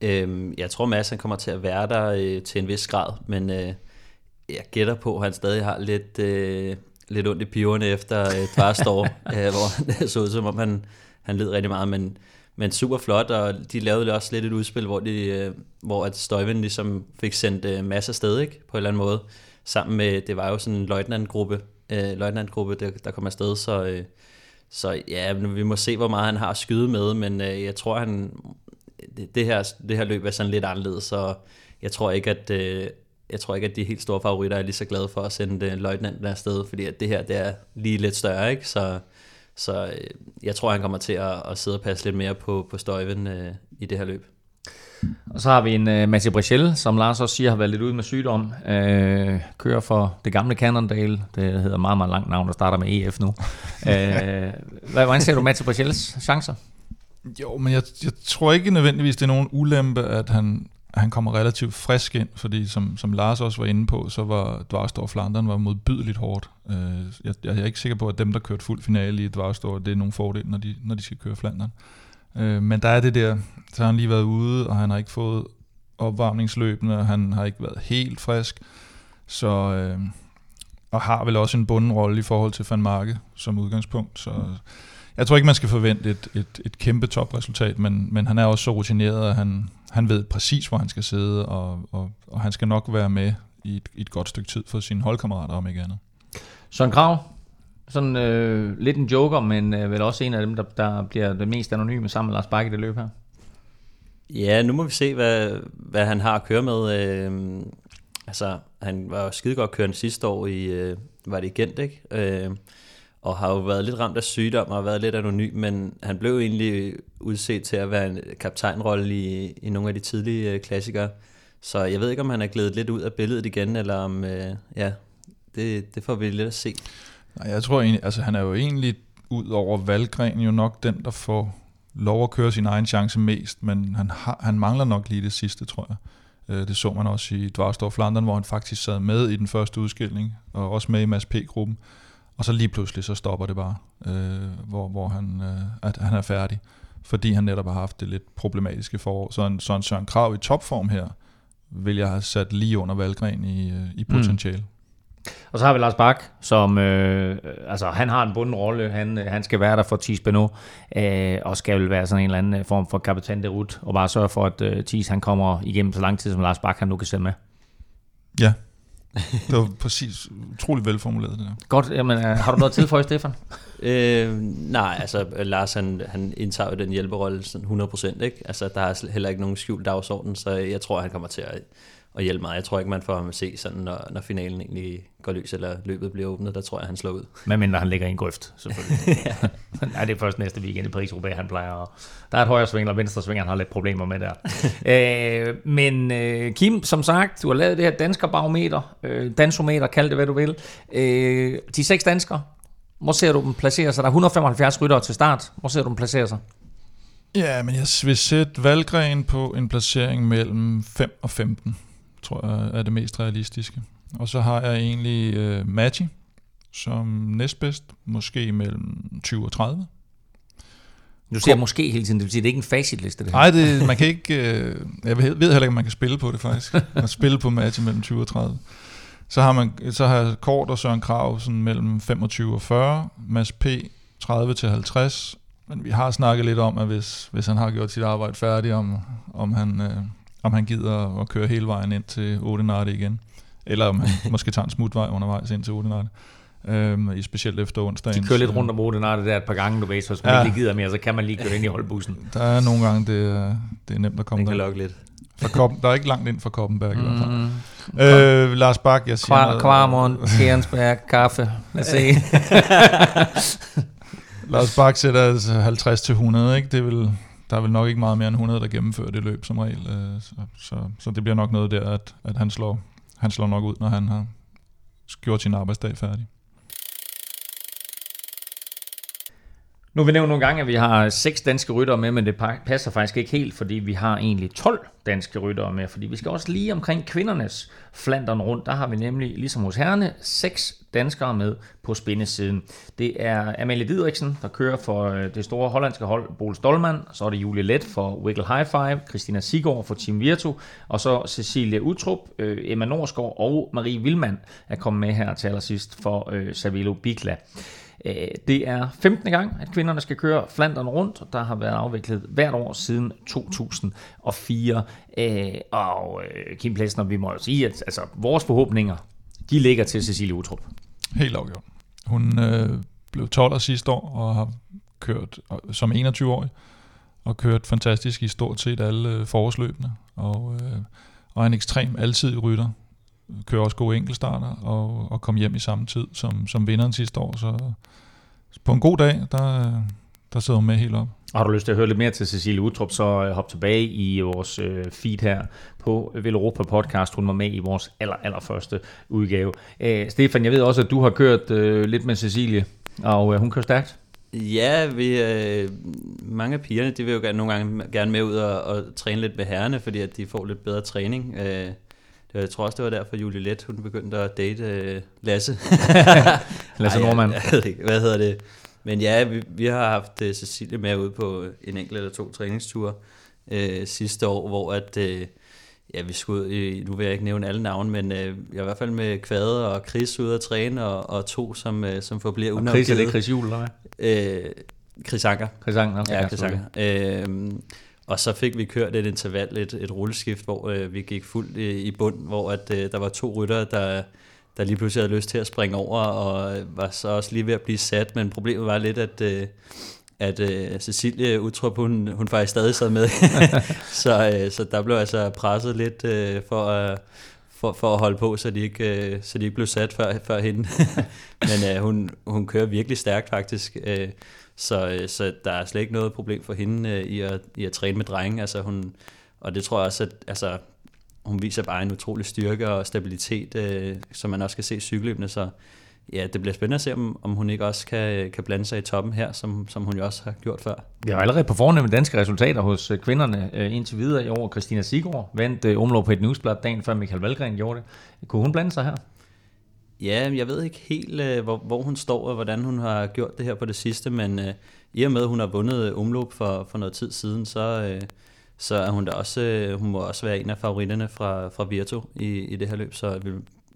Øhm, jeg tror, Mads han kommer til at være der øh, til en vis grad, men øh, jeg gætter på, at han stadig har lidt, øh, lidt ondt i piverne efter et par år, øh, hvor det så ud som om, han, han led rigtig meget, men, men super flot, og de lavede også lidt et udspil, hvor, de, øh, hvor at Støjvind ligesom fik sendt øh, masser sted, ikke? på en eller anden måde, sammen med, det var jo sådan en løjtnantgruppe, øh, løjtnantgruppe der, der kom afsted, så, øh, så ja, vi må se, hvor meget han har at skyde med, men øh, jeg tror, han, det, det, her, det her løb er sådan lidt anderledes, så jeg tror ikke, at, øh, jeg tror ikke, at de helt store favoritter er lige så glade for at sende øh, løjtnanten afsted, fordi at det her det er lige lidt større, ikke? Så, så øh, jeg tror, han kommer til at, at sidde og passe lidt mere på, på støjven øh, i det her løb. Og så har vi en uh, Mathieu Brichel, som Lars også siger har været lidt ude med sygdom. Uh, kører for det gamle Cannondale. Det hedder meget, meget langt navn, der starter med EF nu. uh, hvordan ser du Mathieu Brichels chancer? Jo, men jeg, jeg tror ikke nødvendigvis, det er nogen ulempe, at han, han kommer relativt frisk ind, fordi som, som Lars også var inde på, så var Dvarstor Flandern var modbydeligt hårdt. Øh, jeg, jeg er ikke sikker på, at dem, der kørte fuld finale i Dvarstor, det er nogen fordel, når de, når de skal køre Flandern. Øh, men der er det der, så har han lige været ude, og han har ikke fået opvarmningsløbende, og han har ikke været helt frisk, så... Øh, og har vel også en bunden rolle i forhold til Van Marke som udgangspunkt, så... Mm jeg tror ikke, man skal forvente et, et, et kæmpe topresultat, men, men han er også så rutineret, at han, han ved præcis, hvor han skal sidde, og, og, og han skal nok være med i et, et godt stykke tid for sine holdkammerater, om ikke andet. Søren Krav, sådan øh, lidt en joker, men øh, vel også en af dem, der, der bliver det mest anonyme sammen med Lars Bakke i det løb her. Ja, nu må vi se, hvad, hvad han har at køre med. Øh, altså, han var jo skide godt kørende sidste år i, øh, var det i Gent, ikke? Øh, og har jo været lidt ramt af sygdom og har været lidt anonym, men han blev egentlig udset til at være en kaptajnrolle i, i nogle af de tidlige øh, klassikere. Så jeg ved ikke, om han er glædet lidt ud af billedet igen, eller om, øh, ja, det, det får vi lidt at se. Nej, jeg tror egentlig, altså han er jo egentlig ud over Valgren jo nok den, der får lov at køre sin egen chance mest, men han, har, han mangler nok lige det sidste, tror jeg. Øh, det så man også i Dvarstorf Flandern, hvor han faktisk sad med i den første udskilling, og også med i Mads P-gruppen. Og så lige pludselig så stopper det bare, øh, hvor, hvor han, øh, at han er færdig, fordi han netop har haft det lidt problematiske forår. Så en, så en Søren Krav i topform her, vil jeg have sat lige under Valgren i, øh, i potentiale. Mm. Og så har vi Lars Bak, som øh, altså, han har en bunden rolle. Han, han skal være der for Thies Beno, øh, og skal vel være sådan en eller anden form for kapitan de rut, og bare sørge for, at øh, Thies han kommer igennem så lang tid, som Lars Bak han nu kan sende med. Ja, det var præcis utrolig velformuleret det der. Godt, jamen, øh, har du noget til for Stefan? øh, nej, altså Lars han, han indtager jo den hjælperolle sådan 100%, ikke? Altså der er heller ikke nogen skjult dagsorden, så jeg tror, han kommer til at at hjælpe mig. Jeg tror ikke, man får ham at se, sådan, når, når finalen egentlig går løs, eller løbet bliver åbnet. Der tror jeg, han slår ud. Men mindre han ligger i en grøft, selvfølgelig. ja. Nej, det er først næste weekend i paris roubaix han plejer. At... Der er et højre sving og venstre sving, han har lidt problemer med der. øh, men øh, Kim, som sagt, du har lavet det her danskerbarometer, øh, dansometer, kald det hvad du vil. Øh, de seks danskere, hvor ser du dem placere sig? Der er 175 ryttere til start. Hvor ser du dem placere sig? Ja, men jeg vil sætte Valgren på en placering mellem 5 og 15 tror jeg er det mest realistiske. Og så har jeg egentlig øh, Maggi som næstbedst, måske mellem 20 og 30. Du siger måske hele tiden, det vil sige, det er ikke en facitliste det her. Nej, det, man kan ikke, øh, jeg ved heller ikke, om man kan spille på det faktisk. Man spille på Maggi mellem 20 og 30. Så har, man, så har Kort og Søren Krav sådan mellem 25 og 40, Mads P. 30 til 50, men vi har snakket lidt om, at hvis, hvis han har gjort sit arbejde færdigt, om, om han, øh, om han gider at køre hele vejen ind til Odenarte igen. Eller om han måske tager en smutvej undervejs ind til Odenarte. Øhm, i specielt efter onsdagen. De kører lidt rundt om Odenarte der et par gange, du ved, så hvis man Ja. ikke gider mere, så kan man lige køre ind i holdbussen. Der er nogle gange, det er, det er nemt at komme Den kan der. lokke lidt. Fra Koppen, der er ikke langt ind fra Koppenberg i hvert fald. Mm. Øh, Lars Bak, jeg siger Kvar, noget- Kvarmund, Kærensberg, kaffe. Lad os se. Lars Bak sætter altså 50 til 100, ikke? Det vel, der er vel nok ikke meget mere end 100, der gennemfører det løb som regel. øh, Så, så, så det bliver nok noget der, at, at han, slår, han slår nok ud, når han har gjort sin arbejdsdag færdig. Nu har vi nævnt nogle gange, at vi har seks danske ryttere med, men det passer faktisk ikke helt, fordi vi har egentlig 12 danske ryttere med, fordi vi skal også lige omkring kvindernes flanderen rundt. Der har vi nemlig, ligesom hos herrene, seks danskere med på spændesiden. Det er Amalie Didriksen, der kører for øh, det store hollandske hold Bol Stolman, så er det Julie Let for Wiggle High Five, Christina Sigård for Team Virtu, og så Cecilie Utrup, øh, Emma Norsgaard og Marie Vilman er kommet med her til allersidst for øh, Savilo Bikla. Øh, det er 15. gang, at kvinderne skal køre Flandern rundt. Der har været afviklet hvert år siden 2004. Og øh, øh, Kim Plesner, vi må jo sige, at altså, vores forhåbninger, de ligger til Cecilie Utrup. Helt afgjort. Hun øh, blev 12 sidste år og har kørt som 21-årig og kørt fantastisk i stort set alle forårsløbene. Og, øh, og er en ekstrem alsidig rytter. Kører også gode enkeltstarter og, og kom hjem i samme tid som, som vinderen sidste år. Så på en god dag, der, der sidder hun med helt op. Og har du lyst til at høre lidt mere til Cecilie Utrup, så øh, hop tilbage i vores øh, feed her på Veloropa Podcast. Hun var med i vores aller, aller første udgave. Øh, Stefan, jeg ved også, at du har kørt øh, lidt med Cecilie, og øh, hun kører stærkt. Ja, vi, øh, mange af pigerne, de vil jo gerne, nogle gange gerne med ud og, og træne lidt med herrerne, fordi at de får lidt bedre træning. Øh, det var, jeg tror også, det var derfor Julie Let, hun begyndte at date øh, Lasse. Lasse Ej, Norman. Jeg, jeg ved ikke, hvad hedder det? Men ja, vi, vi har haft uh, Cecilie med ude på en enkelt eller to træningsture øh, sidste år, hvor at, øh, ja, vi skulle ud i, nu vil jeg ikke nævne alle navne, men øh, jeg er i hvert fald med Kvade og Chris ude at træne, og, og to, som, øh, som forbliver Og unavngivet. Chris, er det Chris Juhl, eller hvad? Øh, Chris Anker. Chris Anker, okay, Ja, Chris Anker. Øh, og så fik vi kørt et interval, et, et rulleskift, hvor øh, vi gik fuldt i, i bund, hvor at, øh, der var to ryttere, der, der lige pludselig havde lyst til at springe over, og øh, var så også lige ved at blive sat, men problemet var lidt, at, øh, at øh, Cecilie Utrup, hun, hun faktisk stadig sad med, så, øh, så der blev altså presset lidt øh, for at for, for at holde på, så de ikke, øh, så de ikke blev sat før, før hende. Men øh, hun, hun kører virkelig stærkt faktisk, øh, så, øh, så der er slet ikke noget problem for hende øh, i, at, i at træne med drenge. Altså hun, og det tror jeg også, at altså, hun viser bare en utrolig styrke og stabilitet, øh, som man også kan se i cykelløbene, så ja, det bliver spændende at se, om, om hun ikke også kan, øh, kan blande sig i toppen her, som, som hun jo også har gjort før. Vi har allerede på fornemme danske resultater hos øh, kvinderne øh, indtil videre i år. Christina Sigurd vandt øh, omlov på et newsblad dagen før Michael Valgren gjorde det. Kunne hun blande sig her? Ja, jeg ved ikke helt, øh, hvor, hvor hun står og hvordan hun har gjort det her på det sidste, men øh, i og med, at hun har vundet øh, omløb for, for noget tid siden, så, øh, så er hun da også, øh, hun må også være en af favoritterne fra, fra Virtu i, i det her løb, så vi,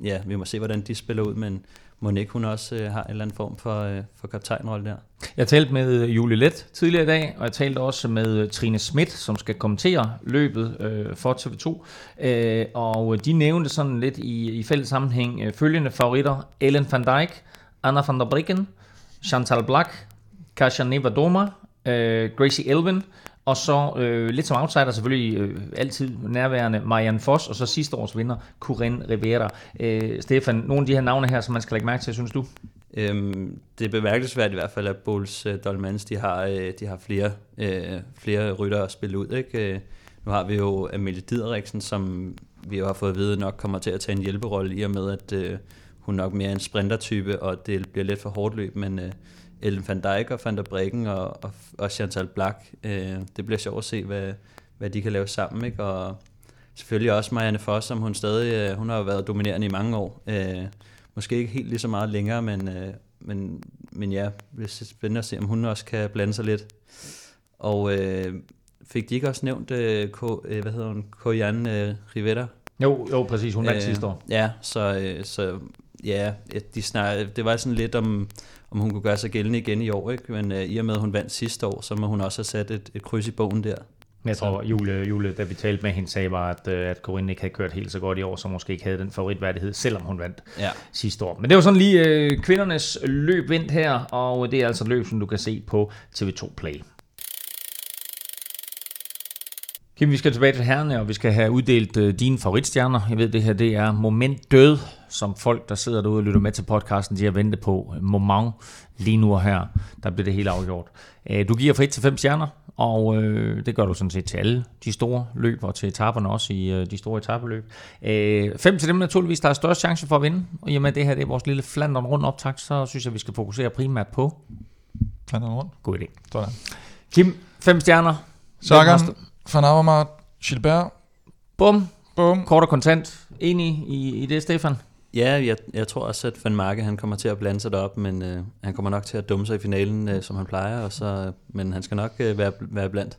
ja, vi må se, hvordan de spiller ud, men må ikke hun også øh, har en eller anden form for, øh, for kaptajnrolle der. Jeg talte med øh, Julie Let tidligere i dag, og jeg talte også med øh, Trine Schmidt, som skal kommentere løbet øh, for TV2. Øh, og de nævnte sådan lidt i, i fælles sammenhæng øh, følgende favoritter. Ellen van Dijk, Anna van der Bricken, Chantal Black, Kasia Nevadoma, øh, Gracie Elvin, og så øh, lidt som outsider selvfølgelig øh, altid nærværende Marianne Foss, og så sidste års vinder, Corinne Rivera. Øh, Stefan, nogle af de her navne her, som man skal lægge mærke til, synes du? Øhm, det er bemærkelsesværdigt i hvert fald, at Bulls øh, Dolmans, de har, øh, de har flere, øh, flere rytter at spille ud. Ikke? Øh, nu har vi jo Amelie Dideriksen, som vi jo har fået at vide nok kommer til at tage en hjælperolle i og med, at øh, hun nok mere er en sprintertype, og det bliver lidt for hårdt løb, men øh, Ellen van Dijk og Van der Breggen og, og, og Chantal Black, øh, det bliver sjovt at se, hvad, hvad de kan lave sammen. Ikke? Og selvfølgelig også Marianne Foss, som hun stadig, øh, hun har været dominerende i mange år. Øh, måske ikke helt lige så meget længere, men, øh, men, men ja, det er spændende at se, om hun også kan blande sig lidt. Og øh, fik de ikke også nævnt, øh, K, øh, hvad hedder hun, Koyan øh, Rivera? Jo, jo, præcis. Hun vandt øh, sidste år. Ja, så, øh, så ja, de snak, det var sådan lidt om, om hun kunne gøre sig gældende igen i år, ikke? men øh, i og med, at hun vandt sidste år, så må hun også have sat et, et kryds i bogen der. Jeg tror, Jule, Jule, da vi talte med hende, sagde bare, at, øh, at Corinne ikke havde kørt helt så godt i år, så måske ikke havde den favoritværdighed, selvom hun vandt Ja. sidste år. Men det var sådan lige øh, kvindernes løb vendt her, og det er altså løb, som du kan se på TV2 Play. Kim, vi skal tilbage til herrene, og vi skal have uddelt øh, dine favoritstjerner. Jeg ved, det her det er moment død, som folk, der sidder derude og lytter med til podcasten, de har ventet på. Moment lige nu og her, der bliver det helt afgjort. Øh, du giver fra 1 til 5 stjerner, og øh, det gør du sådan set til alle de store løb, og til etaperne også i øh, de store etabeløb. Øh, fem til dem naturligvis, der er størst chance for at vinde, og i og med det her det er vores lille Flandern rundt optakt, så synes jeg, vi skal fokusere primært på. Flandern rundt. God idé. Sådan. Kim, fem stjerner. St- Van Avermaet, Gilbert. Bum, Bum. kort og kontant. Enig i, i det, Stefan? Ja, jeg, jeg tror også, at Van Marke han kommer til at blande sig derop, men øh, han kommer nok til at dumme sig i finalen, øh, som han plejer, og så, men han skal nok øh, være, være blandt.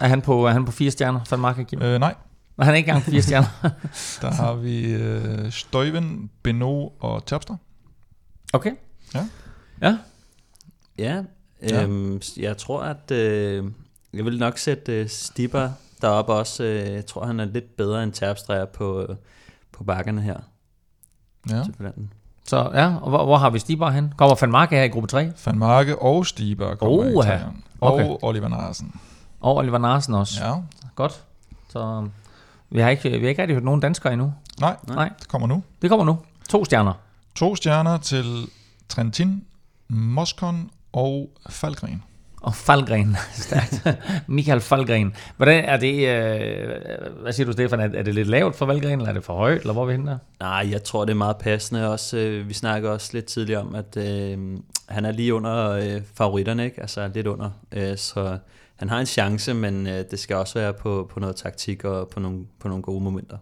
Er han på, er han på fire stjerner, Van Mark Kim? Øh, nej, Og han er ikke engang på fire stjerner. der har vi øh, Støjven, Beno og Terpstra. Okay. Ja. Ja. Ja, Ja. øhm, jeg tror, at øh, jeg vil nok sætte øh, Stipper deroppe også. Øh, jeg tror, han er lidt bedre end Terpstra på, øh, på bakkerne her Ja. Så ja, og hvor, hvor har vi Stibar hen? Kommer Van Mark her i gruppe 3? Van Marke og Stiber kommer Oha. i træerne. Og Okay. Oliver Narsen. Og Oliver Narsen også. Ja. Godt. Så um, vi har, ikke, vi har ikke rigtig hørt nogen danskere endnu. Nej, Nej. det kommer nu. Det kommer nu. To stjerner. To stjerner til Trentin, Moskon og Falkren. Og Falgren. Stærkt. Michael Falgren. Hvordan er det... Øh, hvad siger du, Stefan? Er, er det lidt lavt for Valgren, eller er det for højt, eller hvor er vi henne der? Nej, jeg tror, det er meget passende. Også, øh, vi snakker også lidt tidligere om, at øh, han er lige under øh, favoritterne, ikke? altså lidt under. Øh, så han har en chance, men øh, det skal også være på, på noget taktik og på nogle, på nogle gode momenter.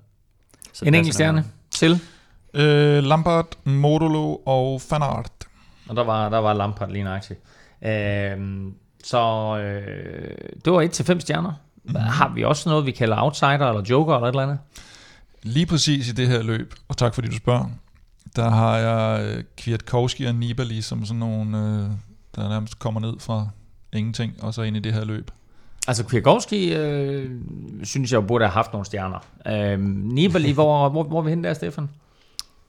Så En enkelt stjerne til. Øh, Lampard, Modulo og Van Aert. Og der var, der var Lampard lige nøjagtigt. Øhm, så øh, det var 1 til 5 stjerner. Mm. Har vi også noget, vi kalder outsider eller joker eller et eller andet? Lige præcis i det her løb, og tak fordi du spørger, der har jeg øh, Kwiatkowski og Nibali som sådan nogle, øh, der nærmest kommer ned fra ingenting, og så ind i det her løb. Altså Kwiatkowski, øh, synes jeg burde have haft nogle stjerner. Øh, Nibali, hvor, hvor, hvor er vi henne der, Stefan?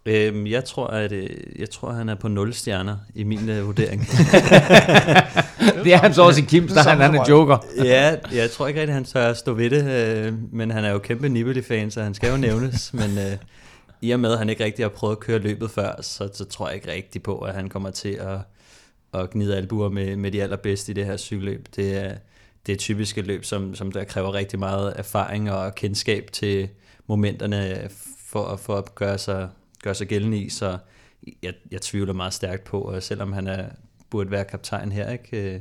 Øhm, jeg tror, at øh, jeg tror, han er på 0 stjerner i min øh, vurdering. Det er han så også i Kims, der er han, han er joker. ja, jeg tror ikke rigtig, han tør at stå ved det, øh, men han er jo kæmpe Nibali-fan, så han skal jo nævnes. men øh, i og med, at han ikke rigtig har prøvet at køre løbet før, så, så tror jeg ikke rigtig på, at han kommer til at, at gnide albuer med, med de allerbedste i det her cykelløb. Det er, det er typisk et løb, som, som der kræver rigtig meget erfaring og kendskab til momenterne for, for at gøre sig, gøre sig gældende i, så jeg, jeg tvivler meget stærkt på, og selvom han er, burde være kaptajn her, ikke, øh,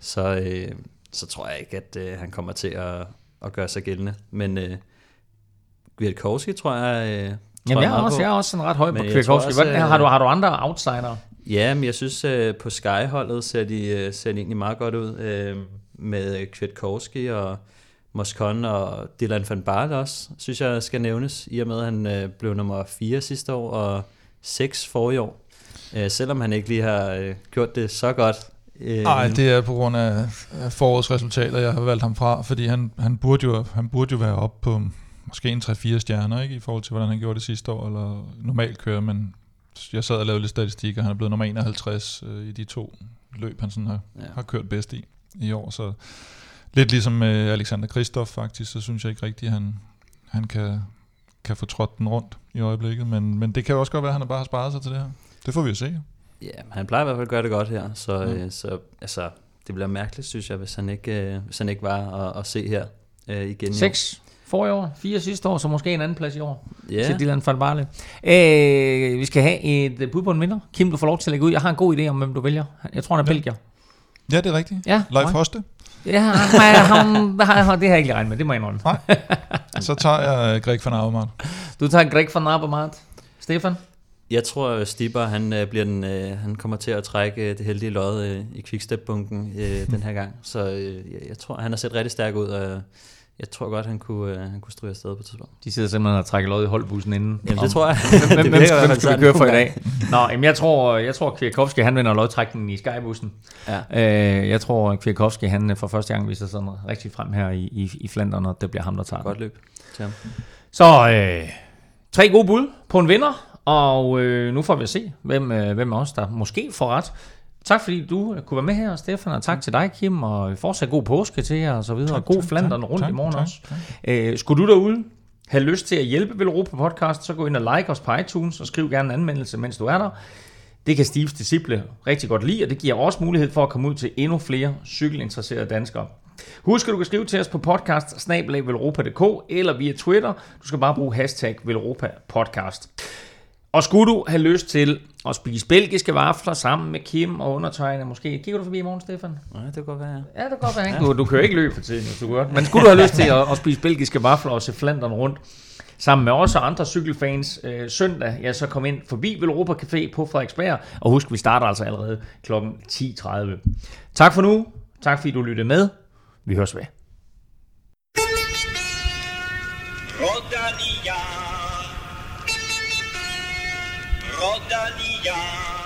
så, øh, så tror jeg ikke, at øh, han kommer til at, at gøre sig gældende. Men øh, Kwiatkowski tror jeg... Øh, Jamen, jeg er også, på. jeg er også sådan ret høj på Men jeg Kwiatkowski. tror også, Hvordan, øh, har, du, har du andre outsider? Ja, men jeg synes, øh, på Sky-holdet ser de, ser de egentlig meget godt ud. Øh, med Kwiatkowski og Moscon og Dylan van Baarle også, synes jeg skal nævnes, i og med at han øh, blev nummer 4 sidste år og 6 forrige år. Øh, selvom han ikke lige har øh, gjort det så godt. Øh, Nej, det er på grund af forårets resultater, jeg har valgt ham fra, fordi han, han, burde, jo, han burde jo være op på måske en 3-4 stjerner, ikke, i forhold til, hvordan han gjorde det sidste år, eller normalt kører, men jeg sad og lavede lidt statistik, og han er blevet nummer 51 øh, i de to løb, han sådan har, ja. har kørt bedst i i år, så lidt ligesom med Alexander Kristoff faktisk, så synes jeg ikke rigtigt, at han, han kan, kan få trådt den rundt i øjeblikket, men, men det kan jo også godt være, at han bare har sparet sig til det her. Det får vi jo se. Ja, han plejer i hvert fald at gøre det godt her, så, Mm. øh, så altså, det bliver mærkeligt, synes jeg, hvis han ikke, øh, hvis han ikke var at, at se her øh, igen. i år. 6 for i år, 4 sidste år, så måske en anden plads i år. Ja, til Dylan van Baarle. Øh, vi skal have et øh, bud på en vinder. Kim, du får lov til at lægge ud. Jeg har en god idé om, hvem du vælger. Jeg tror, han er Ja. belgier. Ja, det er rigtigt. Ja, Leif. Hoste. Ja, han, han, det har jeg ikke regnet med, det må jeg indrømme. Så tager jeg øh, Greg van Avermaet. Du tager Greg van Avermaet. Stefan? Jeg tror, at Stipper, han, øh, bliver den, øh, han kommer til at trække øh, det heldige lod øh, i quickstep-bunken øh, den her gang. Så øh, jeg, jeg tror, han har set rigtig stærk ud, og Jeg tror godt, han kunne, øh, han kunne stryge afsted på et tidspunkt. De sidder simpelthen og trækker lod i holdbussen inden. Jamen, det tror jeg. Hvem, Det hvem, hvert hvem skal vi køre for i dag? Nå, jamen jeg tror, jeg tror Kwiatkowski, han vinder lodtrækningen i Skybussen. Ja. Øh, jeg tror, Kwiatkowski, han øh, for første gang viser sådan rigtig frem her i, i, i Flandern, og det bliver ham, der tager. Godt løb til ham. Så øh, tre gode bud på en vinder, og øh, nu får vi at se, hvem, øh, hvem af os, der måske får ret. Tak fordi du øh, kunne være med her, Stefan, og tak til dig, Kim, og fortsat god påske til jer, og så videre. Tak, god tak, Flandern tak, rundt tak, i morgen tak, også. tak. Øh, skulle du derude have lyst til at hjælpe Velropa Podcast, så gå ind og like os på iTunes, og skriv gerne en anmeldelse, mens du er der. Det kan Steves Disciple rigtig godt lide, og det giver også mulighed for at komme ud til endnu flere cykelinteresserede danskere. Husk, at du kan skrive til os på podcast eller via Twitter. Du skal bare bruge hashtag Velropa Podcast. Og skulle du have lyst til at spise belgiske vafler sammen med Kim og undertegne, måske kigger du forbi i morgen, Stefan? Nej, det kan godt være, ja. Det kan godt være. Ikke? Du, du kører ikke løb for tiden, hvis du gør. Men skulle du have lyst til at, at spise belgiske vafler og se Flandern rundt, sammen med os og andre cykelfans øh, søndag, ja, så kom ind forbi Velropa Café på Frederiksberg. Og husk, vi starter altså allerede kl. 10.30. Tak for nu. Tak fordi du lyttede med. Vi høres ved. Yeah.